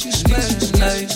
She's spends life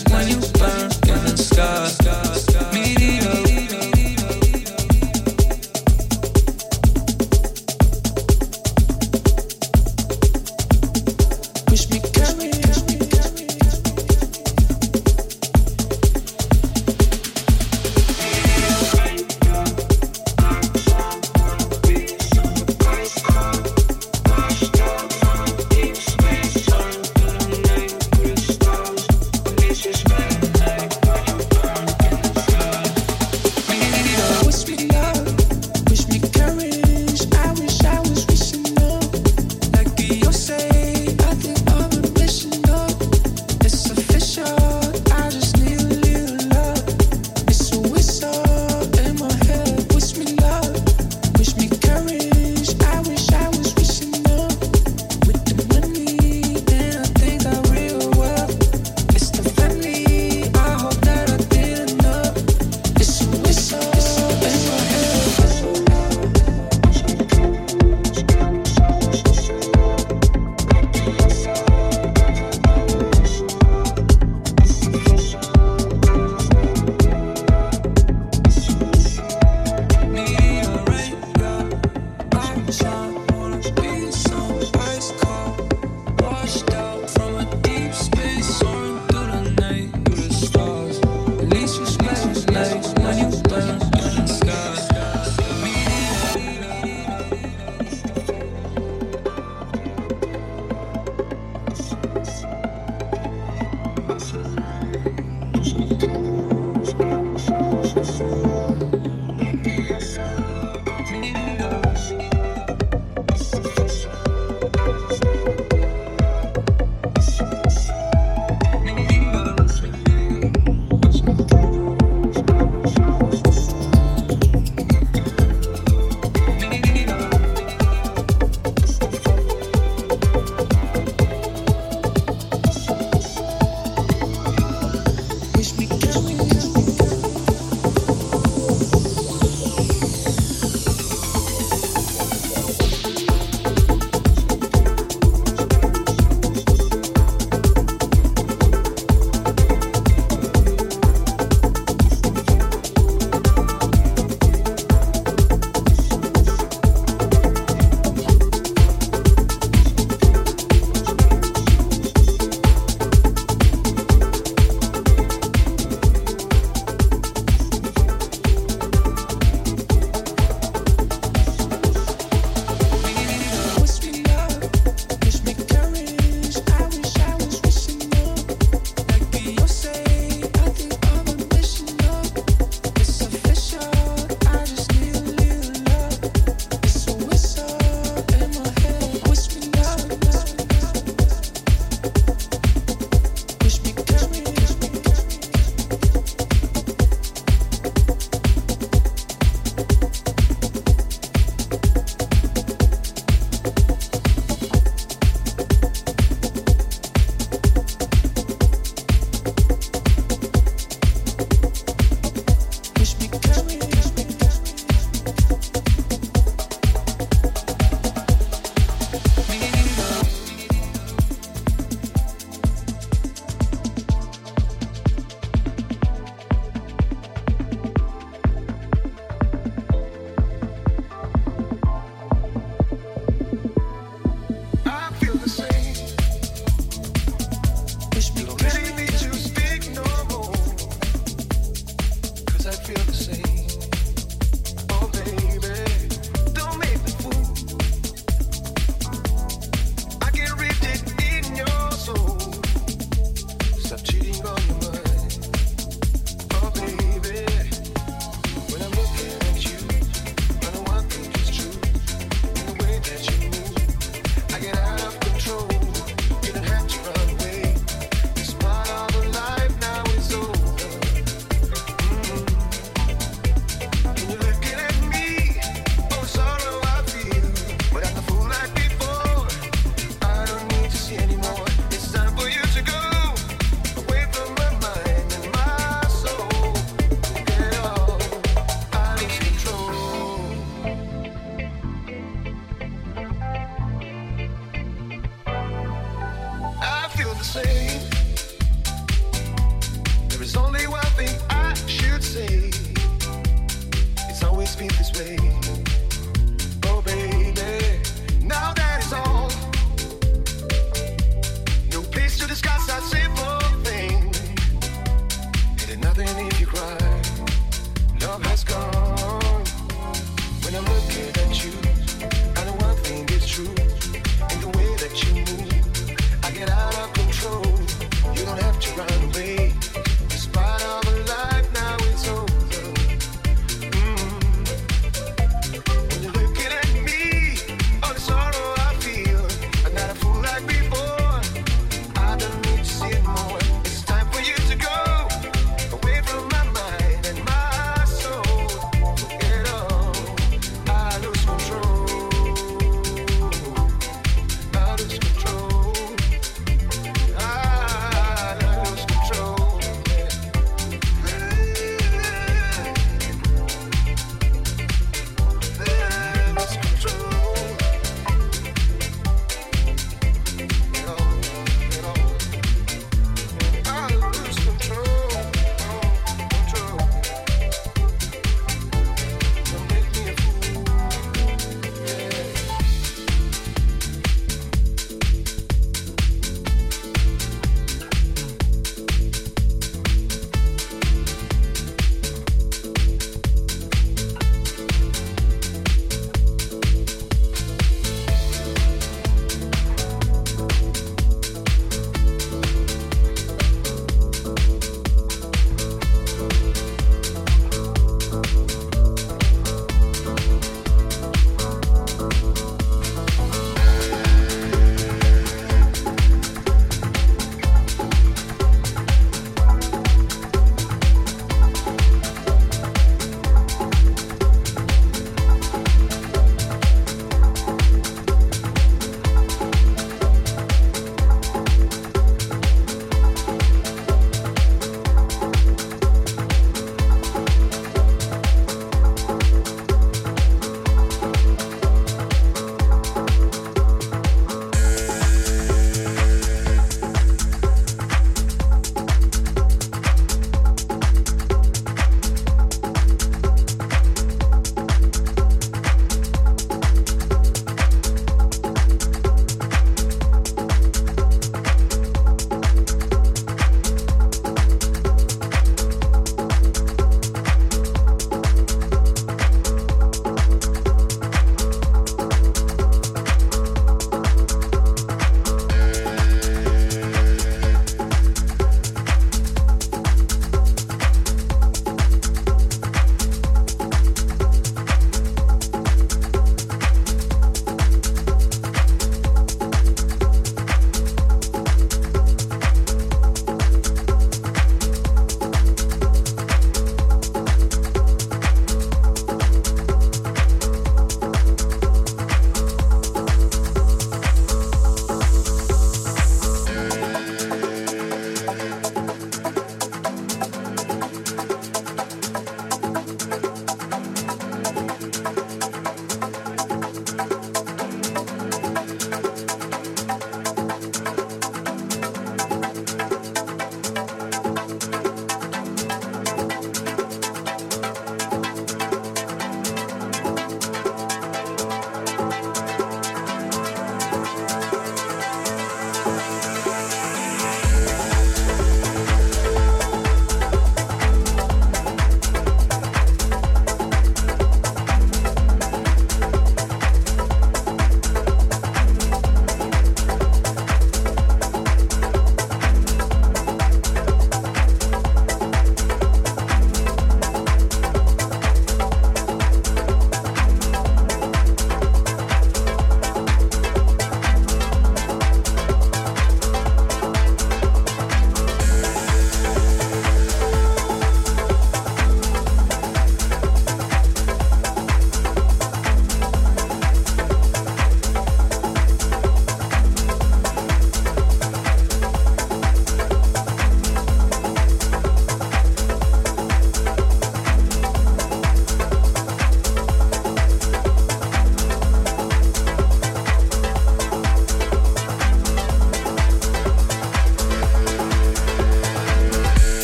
that you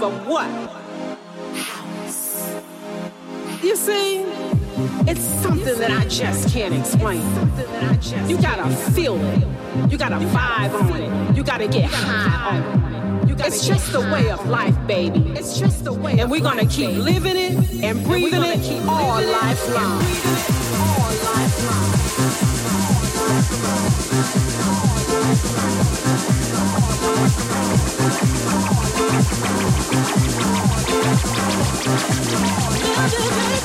For the love of what? House. You see, it's something that I just can't explain. You gotta feel it. You gotta vibe on it. You gotta get high on it. It's just the way of life, baby. It's just the way. And we're gonna keep living it and breathing it all life long. All life long. Oh, you do me.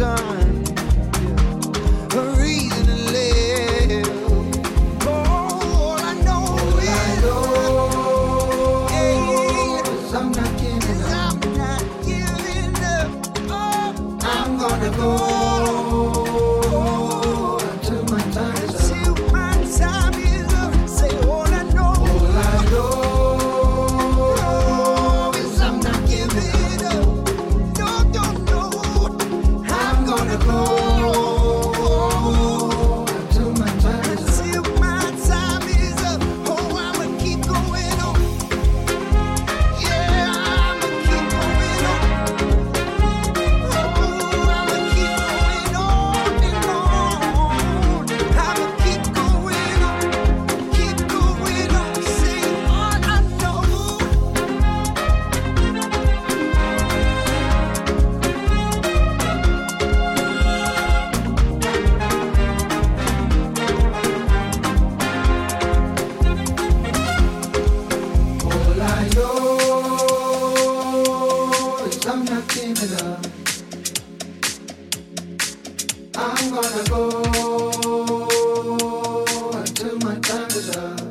Reason. Amazon.